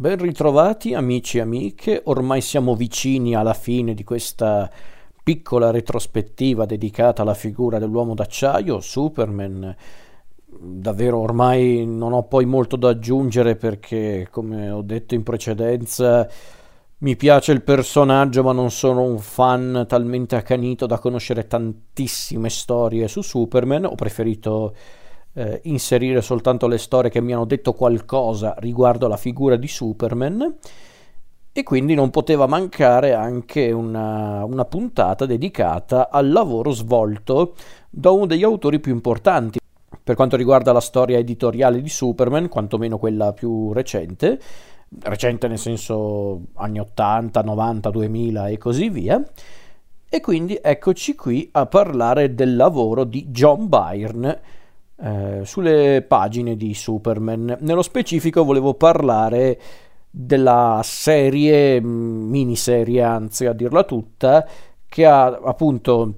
Ben ritrovati amici e amiche, ormai siamo vicini alla fine di questa piccola retrospettiva dedicata alla figura dell'uomo d'acciaio, Superman. Davvero ormai non ho poi molto da aggiungere perché, come ho detto in precedenza, mi piace il personaggio ma non sono un fan talmente accanito da conoscere tantissime storie su Superman, ho preferito eh, inserire soltanto le storie che mi hanno detto qualcosa riguardo alla figura di Superman e quindi non poteva mancare anche una, una puntata dedicata al lavoro svolto da uno degli autori più importanti per quanto riguarda la storia editoriale di Superman, quantomeno quella più recente, recente nel senso anni 80, 90, 2000 e così via. E quindi eccoci qui a parlare del lavoro di John Byrne eh, sulle pagine di Superman. Nello specifico volevo parlare della serie, mm, miniserie anzi a dirla tutta, che ha appunto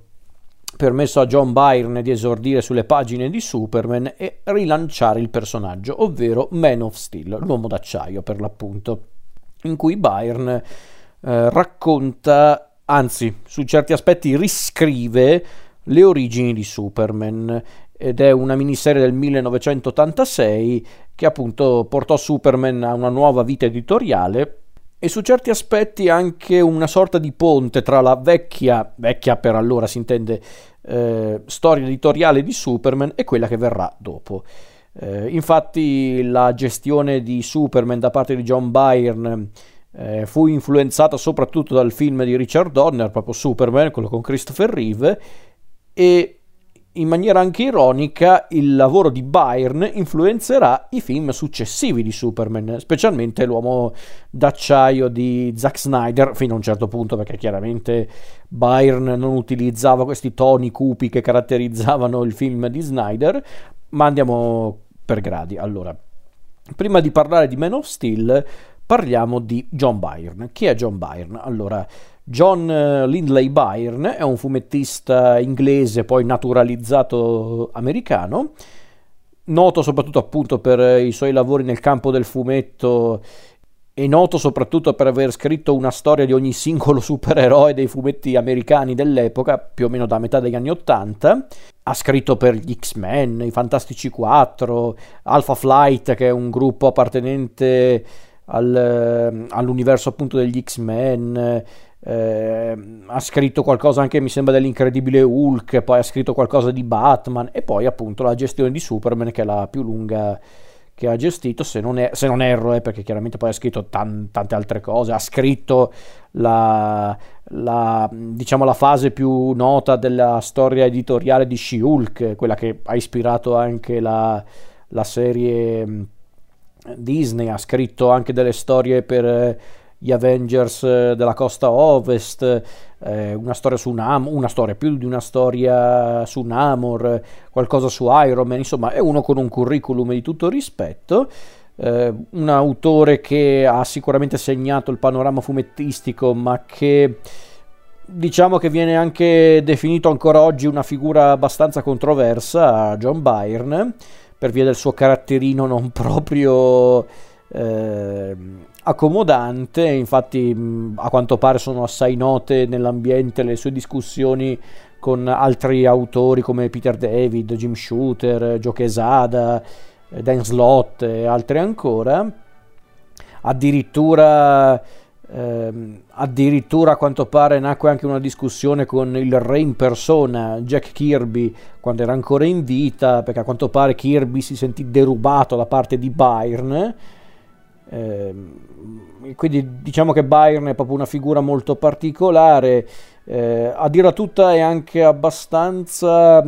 permesso a John Byrne di esordire sulle pagine di Superman e rilanciare il personaggio, ovvero Man of Steel, l'uomo d'acciaio per l'appunto, in cui Byrne eh, racconta, anzi su certi aspetti riscrive le origini di Superman ed è una miniserie del 1986 che appunto portò Superman a una nuova vita editoriale e su certi aspetti anche una sorta di ponte tra la vecchia, vecchia per allora si intende, eh, storia editoriale di Superman e quella che verrà dopo. Eh, infatti la gestione di Superman da parte di John Byrne eh, fu influenzata soprattutto dal film di Richard Donner, proprio Superman, quello con Christopher Reeve, e in maniera anche ironica, il lavoro di Byrne influenzerà i film successivi di Superman, specialmente l'uomo d'acciaio di Zack Snyder, fino a un certo punto, perché chiaramente Byrne non utilizzava questi toni cupi che caratterizzavano il film di Snyder, ma andiamo per gradi. Allora, prima di parlare di Man of Steel, parliamo di John Byrne. Chi è John Byrne? Allora, John eh, Lindley Byrne è un fumettista inglese, poi naturalizzato americano, noto soprattutto appunto per i suoi lavori nel campo del fumetto e noto soprattutto per aver scritto una storia di ogni singolo supereroe dei fumetti americani dell'epoca, più o meno da metà degli anni Ottanta. Ha scritto per gli X-Men, i Fantastici 4, Alpha Flight, che è un gruppo appartenente al, all'universo appunto degli X-Men, eh, ha scritto qualcosa anche mi sembra dell'incredibile Hulk, poi ha scritto qualcosa di Batman e poi appunto la gestione di Superman che è la più lunga che ha gestito, se non, è, se non erro, eh, perché chiaramente poi ha scritto tan, tante altre cose, ha scritto la, la, diciamo, la fase più nota della storia editoriale di She-Hulk, quella che ha ispirato anche la, la serie Disney, ha scritto anche delle storie per gli Avengers eh, della costa ovest, eh, una storia su Namor, una storia più di una storia su Namor, qualcosa su Iron Man, insomma è uno con un curriculum di tutto rispetto. Eh, un autore che ha sicuramente segnato il panorama fumettistico, ma che diciamo che viene anche definito ancora oggi una figura abbastanza controversa, John Byrne, per via del suo caratterino non proprio eh, accomodante, infatti a quanto pare sono assai note nell'ambiente le sue discussioni con altri autori come Peter David, Jim Shooter, Joe Quesada, Dan Slott e altri ancora. Addirittura, ehm, addirittura a quanto pare nacque anche una discussione con il re in persona, Jack Kirby, quando era ancora in vita, perché a quanto pare Kirby si sentì derubato da parte di Byrne eh, quindi diciamo che Bayern è proprio una figura molto particolare. Eh, a dirla tutta è anche abbastanza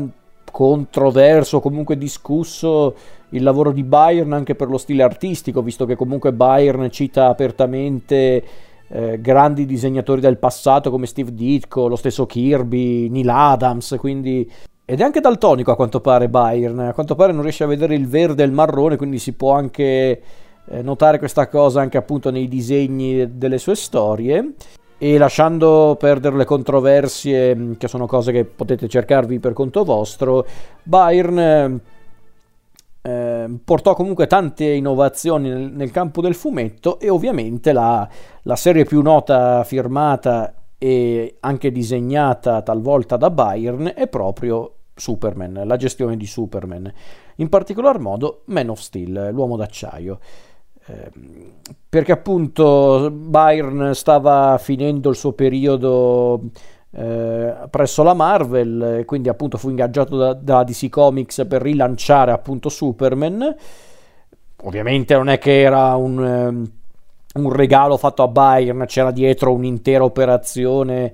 controverso, comunque discusso il lavoro di Bayern anche per lo stile artistico, visto che comunque Bayern cita apertamente eh, grandi disegnatori del passato come Steve Ditko, lo stesso Kirby, Neil Adams, quindi ed è anche daltonico a quanto pare Bayern, a quanto pare non riesce a vedere il verde e il marrone, quindi si può anche eh, notare questa cosa anche appunto nei disegni delle sue storie e lasciando perdere le controversie mm, che sono cose che potete cercarvi per conto vostro Byrne eh, portò comunque tante innovazioni nel, nel, campo del fumetto e ovviamente la, la serie più nota firmata e anche disegnata talvolta da Byrne è proprio Superman, la gestione di Superman, in particolar modo Man of Steel, l'uomo d'acciaio. Eh, perché appunto Byrne stava finendo il suo periodo eh, presso la Marvel, quindi appunto fu ingaggiato da, da, DC Comics per rilanciare appunto Superman. Ovviamente non è che era un, um, un regalo fatto a Byrne, c'era dietro un'intera operazione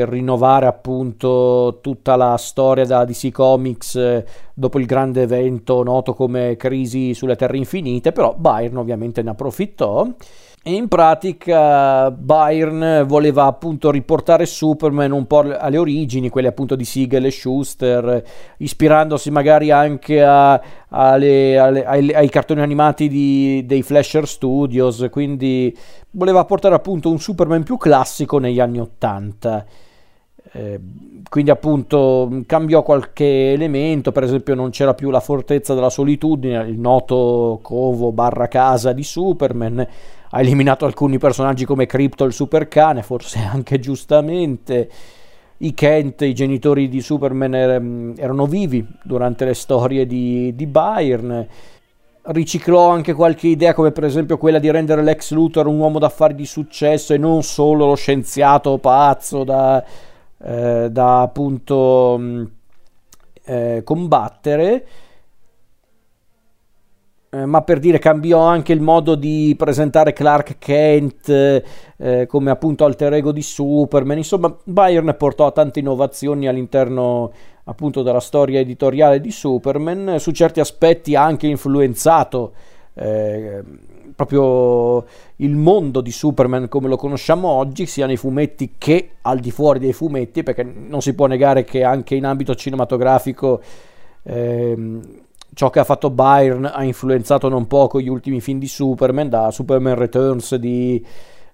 per rinnovare appunto tutta la storia da DC Comics eh, dopo il grande evento noto come Crisi sulle Terre Infinite, però Byrne ovviamente ne approfittò. E in pratica Byrne voleva appunto riportare Superman un po' alle origini, quelle appunto di Siegel e Schuster, ispirandosi magari anche a, alle, alle, ai, ai, cartoni animati di, dei Flasher Studios, quindi voleva portare appunto un Superman più classico negli anni Ottanta. Eh, quindi appunto cambiò qualche elemento, per esempio non c'era più la fortezza della solitudine, il noto covo barra casa di Superman, ha eliminato alcuni personaggi come Crypto il supercane, forse anche giustamente. I Kent, i genitori di Superman, er- erano vivi durante le storie di, di Byrne. Riciclò anche qualche idea, come per esempio quella di rendere Lex Luthor un uomo d'affari di successo e non solo lo scienziato pazzo da, eh, da appunto eh, combattere eh, ma per dire cambiò anche il modo di presentare Clark Kent eh, come appunto alter ego di Superman. Insomma, Byrne portò a tante innovazioni all'interno appunto della storia editoriale di Superman. Su certi aspetti ha anche influenzato eh, proprio il mondo di Superman come lo conosciamo oggi, sia nei fumetti che al di fuori dei fumetti, perché non si può negare che anche in ambito cinematografico. Ehm, ciò che ha fatto Byrne ha influenzato non poco gli ultimi film di Superman, da Superman Returns di,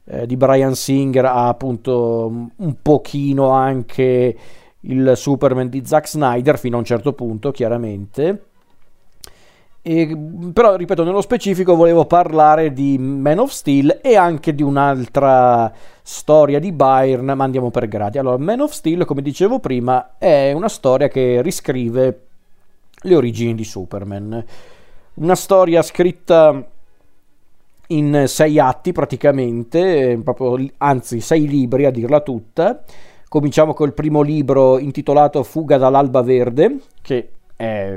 eh, di Brian Singer a appunto un pochino anche il Superman di Zack Snyder fino a un certo punto, chiaramente. E, però, ripeto, nello specifico volevo parlare di Man of Steel e anche di un'altra storia di Byrne, ma andiamo per gradi. Allora, Man of Steel, come dicevo prima, è una storia che riscrive le origini di Superman. Una storia scritta in sei atti praticamente, proprio, anzi sei libri a dirla tutta. Cominciamo col primo libro intitolato Fuga dall'alba verde, che è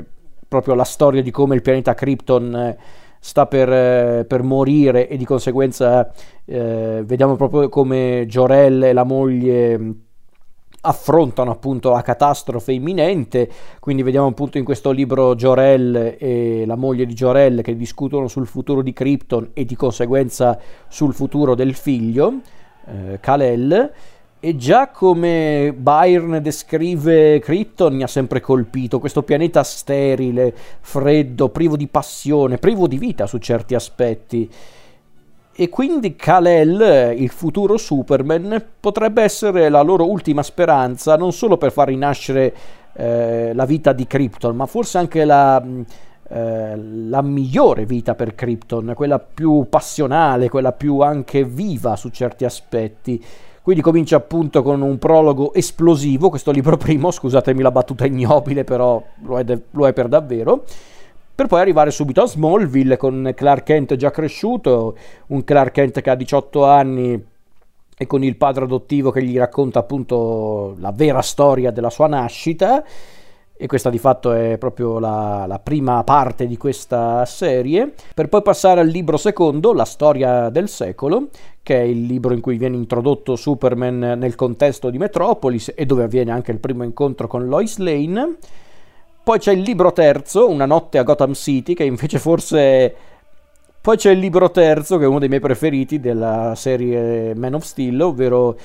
proprio la storia di come il pianeta Krypton eh, sta per, eh, per morire e di conseguenza eh, vediamo proprio come Jorel e la moglie affrontano appunto la catastrofe imminente, quindi vediamo appunto in questo libro Jorel e la moglie di Jorel che discutono sul futuro di Krypton e di conseguenza sul futuro del figlio, eh, Kal-El, e già come Byrne descrive Krypton mi ha sempre colpito, questo pianeta sterile, freddo, privo di passione, privo di vita su certi aspetti. E quindi Kal-El, il futuro Superman, potrebbe essere la loro ultima speranza, non solo per far rinascere eh, la vita di Krypton, ma forse anche la, eh, la migliore vita per Krypton, quella più passionale, quella più anche viva su certi aspetti. Quindi comincia appunto con un prologo esplosivo, questo libro primo, scusatemi la battuta ignobile, però lo è, de- lo è per davvero per poi arrivare subito a Smallville con Clark Kent già cresciuto, un Clark Kent che ha 18 anni e con il padre adottivo che gli racconta appunto la vera storia della sua nascita e questa di fatto è proprio la, la, prima parte di questa serie, per poi passare al libro secondo, La storia del secolo, che è il libro in cui viene introdotto Superman nel contesto di Metropolis e dove avviene anche il primo incontro con Lois Lane. Poi c'è il libro terzo, Una notte a Gotham City, che invece forse... Poi c'è il libro terzo, che è uno dei miei preferiti della serie Man of Steel, ovvero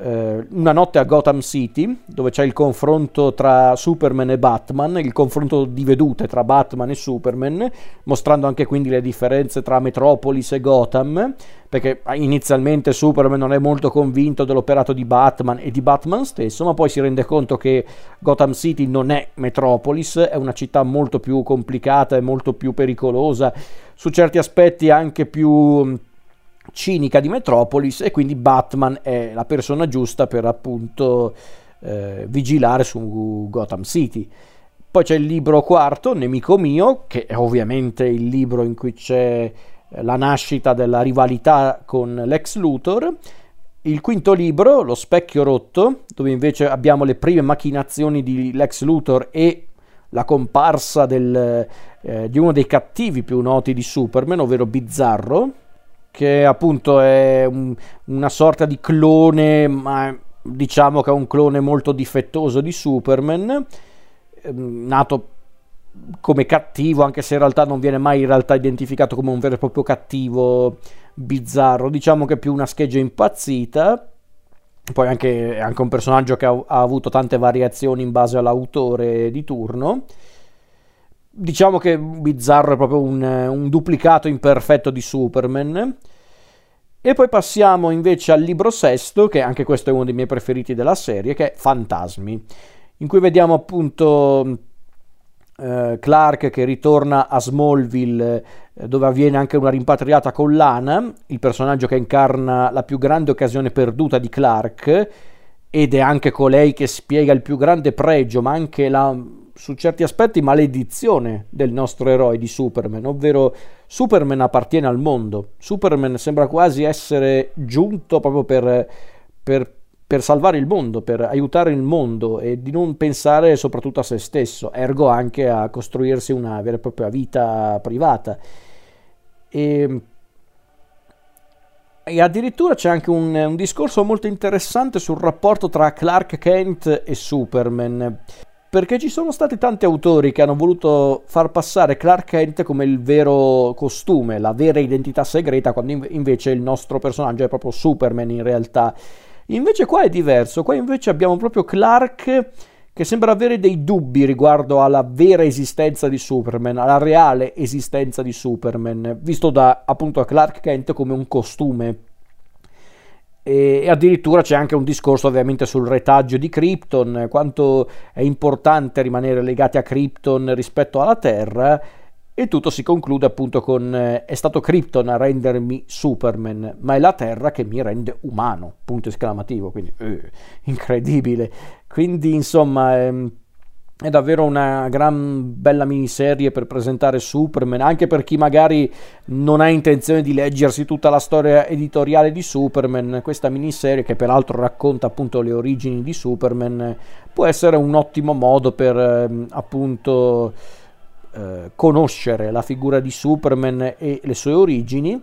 Una notte a Gotham City, dove c'è il confronto tra Superman e Batman, il confronto di vedute tra Batman e Superman, mostrando anche quindi le differenze tra Metropolis e Gotham, perché inizialmente Superman non è molto convinto dell'operato di Batman e di Batman stesso, ma poi si rende conto che Gotham City non è Metropolis, è una città molto più complicata e molto più pericolosa, su certi aspetti anche più cinica di Metropolis e quindi Batman è la persona giusta per appunto eh, vigilare su Gotham City. Poi c'è il libro quarto, Nemico mio, che è ovviamente il libro in cui c'è la nascita della rivalità con Lex Luthor. Il quinto libro, Lo specchio rotto, dove invece abbiamo le prime macchinazioni di Lex Luthor e la comparsa del, eh, di uno dei cattivi più noti di Superman, ovvero Bizzarro, che appunto è un, una sorta di clone, ma diciamo che è un clone molto difettoso di Superman, ehm, nato come cattivo, anche se in realtà non viene mai in realtà identificato come un vero e proprio cattivo bizzarro, diciamo che è più una scheggia impazzita. Poi anche, è anche un personaggio che ha, ha avuto tante variazioni in base all'autore di turno diciamo che Bizzarro è proprio un, un, duplicato imperfetto di Superman. E poi passiamo invece al libro sesto, che anche questo è uno dei miei preferiti della serie, che è Fantasmi, in cui vediamo appunto eh, Clark che ritorna a Smallville, eh, dove avviene anche una rimpatriata con Lana, il personaggio che incarna la più grande occasione perduta di Clark, ed è anche colei che spiega il più grande pregio, ma anche la su certi aspetti maledizione del nostro eroe di Superman, ovvero Superman appartiene al mondo, Superman sembra quasi essere giunto proprio per, per, per, salvare il mondo, per aiutare il mondo e di non pensare soprattutto a se stesso, ergo anche a costruirsi una vera e propria vita privata. E, e addirittura c'è anche un, un discorso molto interessante sul rapporto tra Clark Kent e Superman perché ci sono stati tanti autori che hanno voluto far passare Clark Kent come il vero costume, la vera identità segreta, quando invece il nostro personaggio è proprio Superman in realtà. Invece qua è diverso, qua invece abbiamo proprio Clark che sembra avere dei dubbi riguardo alla vera esistenza di Superman, alla reale esistenza di Superman, visto da appunto Clark Kent come un costume e, addirittura c'è anche un discorso ovviamente sul retaggio di Krypton, quanto è importante rimanere legati a Krypton rispetto alla Terra. E tutto si conclude appunto con eh, è stato Krypton a rendermi Superman, ma è la Terra che mi rende umano, punto esclamativo, quindi eh, incredibile. Quindi insomma... Ehm, è davvero una gran bella miniserie per presentare Superman, anche per chi magari non ha intenzione di leggersi tutta la storia editoriale di Superman. Questa miniserie, che peraltro racconta appunto le origini di Superman, può essere un ottimo modo per eh, appunto eh, conoscere la figura di Superman e le sue origini.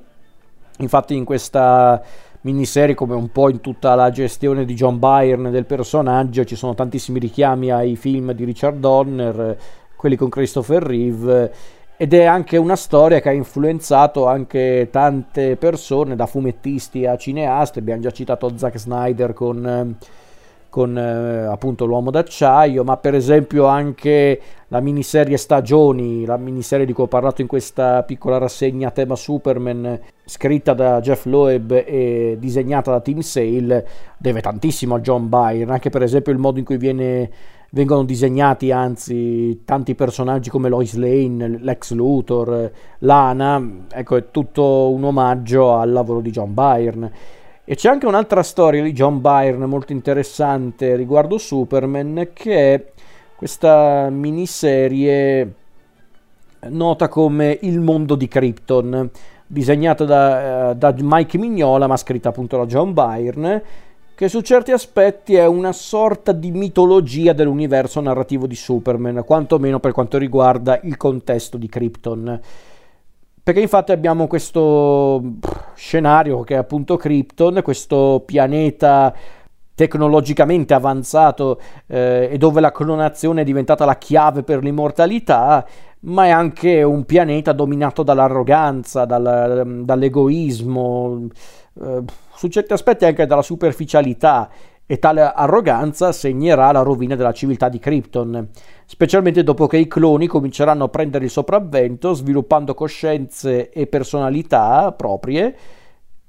Infatti in questa miniserie come un po' in tutta la gestione di John Byrne del personaggio ci sono tantissimi richiami ai film di Richard Donner quelli con Christopher Reeve ed è anche una storia che ha influenzato anche tante persone da fumettisti a cineasti. Abbiamo già citato Zack Snyder con con eh, appunto l'uomo d'acciaio, ma per esempio anche la miniserie Stagioni, la miniserie di cui ho parlato in questa piccola rassegna tema Superman, scritta da Jeff Loeb e disegnata da Tim Sale, deve tantissimo a John Byrne, anche per esempio il modo in cui viene, vengono disegnati anzi tanti personaggi come Lois Lane, Lex Luthor, Lana, ecco è tutto un omaggio al lavoro di John Byrne. E c'è anche un'altra storia di John Byrne molto interessante riguardo Superman, che è questa miniserie nota come Il mondo di Krypton, disegnata da, da Mike Mignola, ma scritta appunto da John Byrne, che su certi aspetti è una sorta di mitologia dell'universo narrativo di Superman, quantomeno per quanto riguarda il contesto di Krypton. Perché infatti abbiamo questo scenario che è appunto Krypton, questo pianeta tecnologicamente avanzato eh, e dove la clonazione è diventata la chiave per l'immortalità, ma è anche un pianeta dominato dall'arroganza, dal, dall'egoismo, eh, su certi aspetti anche dalla superficialità e tale arroganza segnerà la rovina della civiltà di Krypton, specialmente dopo che i cloni cominceranno a prendere il sopravvento, sviluppando coscienze e personalità proprie,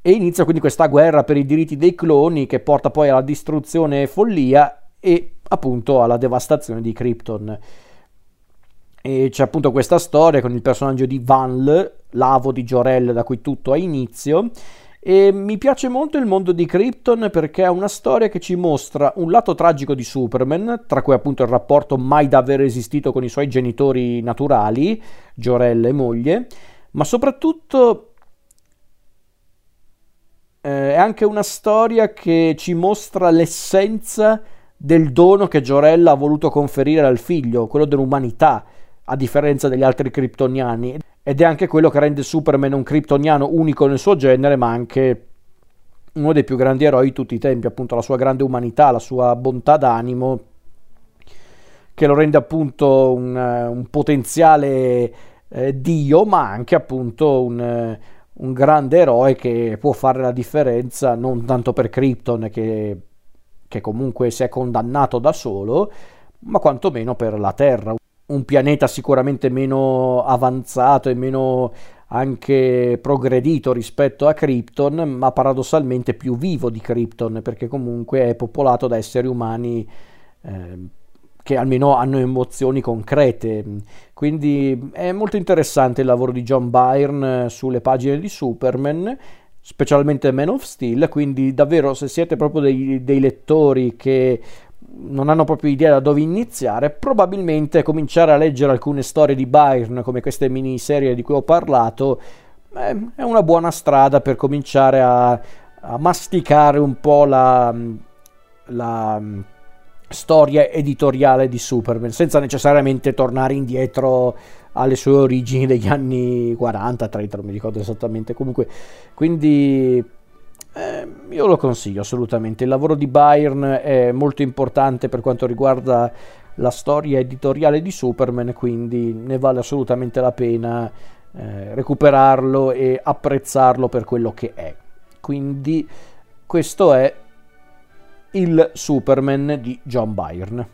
e inizia quindi questa guerra per i diritti dei cloni che porta poi alla distruzione e follia e appunto alla devastazione di Krypton. E c'è appunto questa storia con il personaggio di Van, l'avo di Jorel da cui tutto ha inizio, e mi piace molto il mondo di Krypton perché è una storia che ci mostra un lato tragico di Superman, tra cui appunto il rapporto mai davvero esistito con i suoi genitori naturali, Jor-El e moglie, ma soprattutto eh, è anche una storia che ci mostra l'essenza del dono che Jor-El ha voluto conferire al figlio, quello dell'umanità, a differenza degli altri kryptoniani ed è anche quello che rende Superman un kryptoniano unico nel suo genere, ma anche uno dei più grandi eroi di tutti i tempi, appunto la sua grande umanità, la sua bontà d'animo, che lo rende appunto un, un potenziale eh, dio, ma anche appunto un, un, grande eroe che può fare la differenza non tanto per Krypton che, che comunque si è condannato da solo, ma quantomeno per la Terra un pianeta sicuramente meno avanzato e meno anche progredito rispetto a Krypton, ma paradossalmente più vivo di Krypton, perché comunque è popolato da esseri umani eh, che almeno hanno emozioni concrete. Quindi è molto interessante il lavoro di John Byrne sulle pagine di Superman, specialmente Man of Steel, quindi davvero se siete proprio dei, dei lettori che non hanno proprio idea da dove iniziare, probabilmente cominciare a leggere alcune storie di Byrne, come queste miniserie di cui ho parlato, eh, è una buona strada per cominciare a, a masticare un po' la, la mm, storia editoriale di Superman, senza necessariamente tornare indietro alle sue origini degli anni 40, 30, non mi ricordo esattamente. Comunque, quindi eh, io lo consiglio assolutamente. Il lavoro di Byrne è molto importante per quanto riguarda la storia editoriale di Superman, quindi ne vale assolutamente la pena eh, recuperarlo e apprezzarlo per quello che è. Quindi questo è il Superman di John Byrne.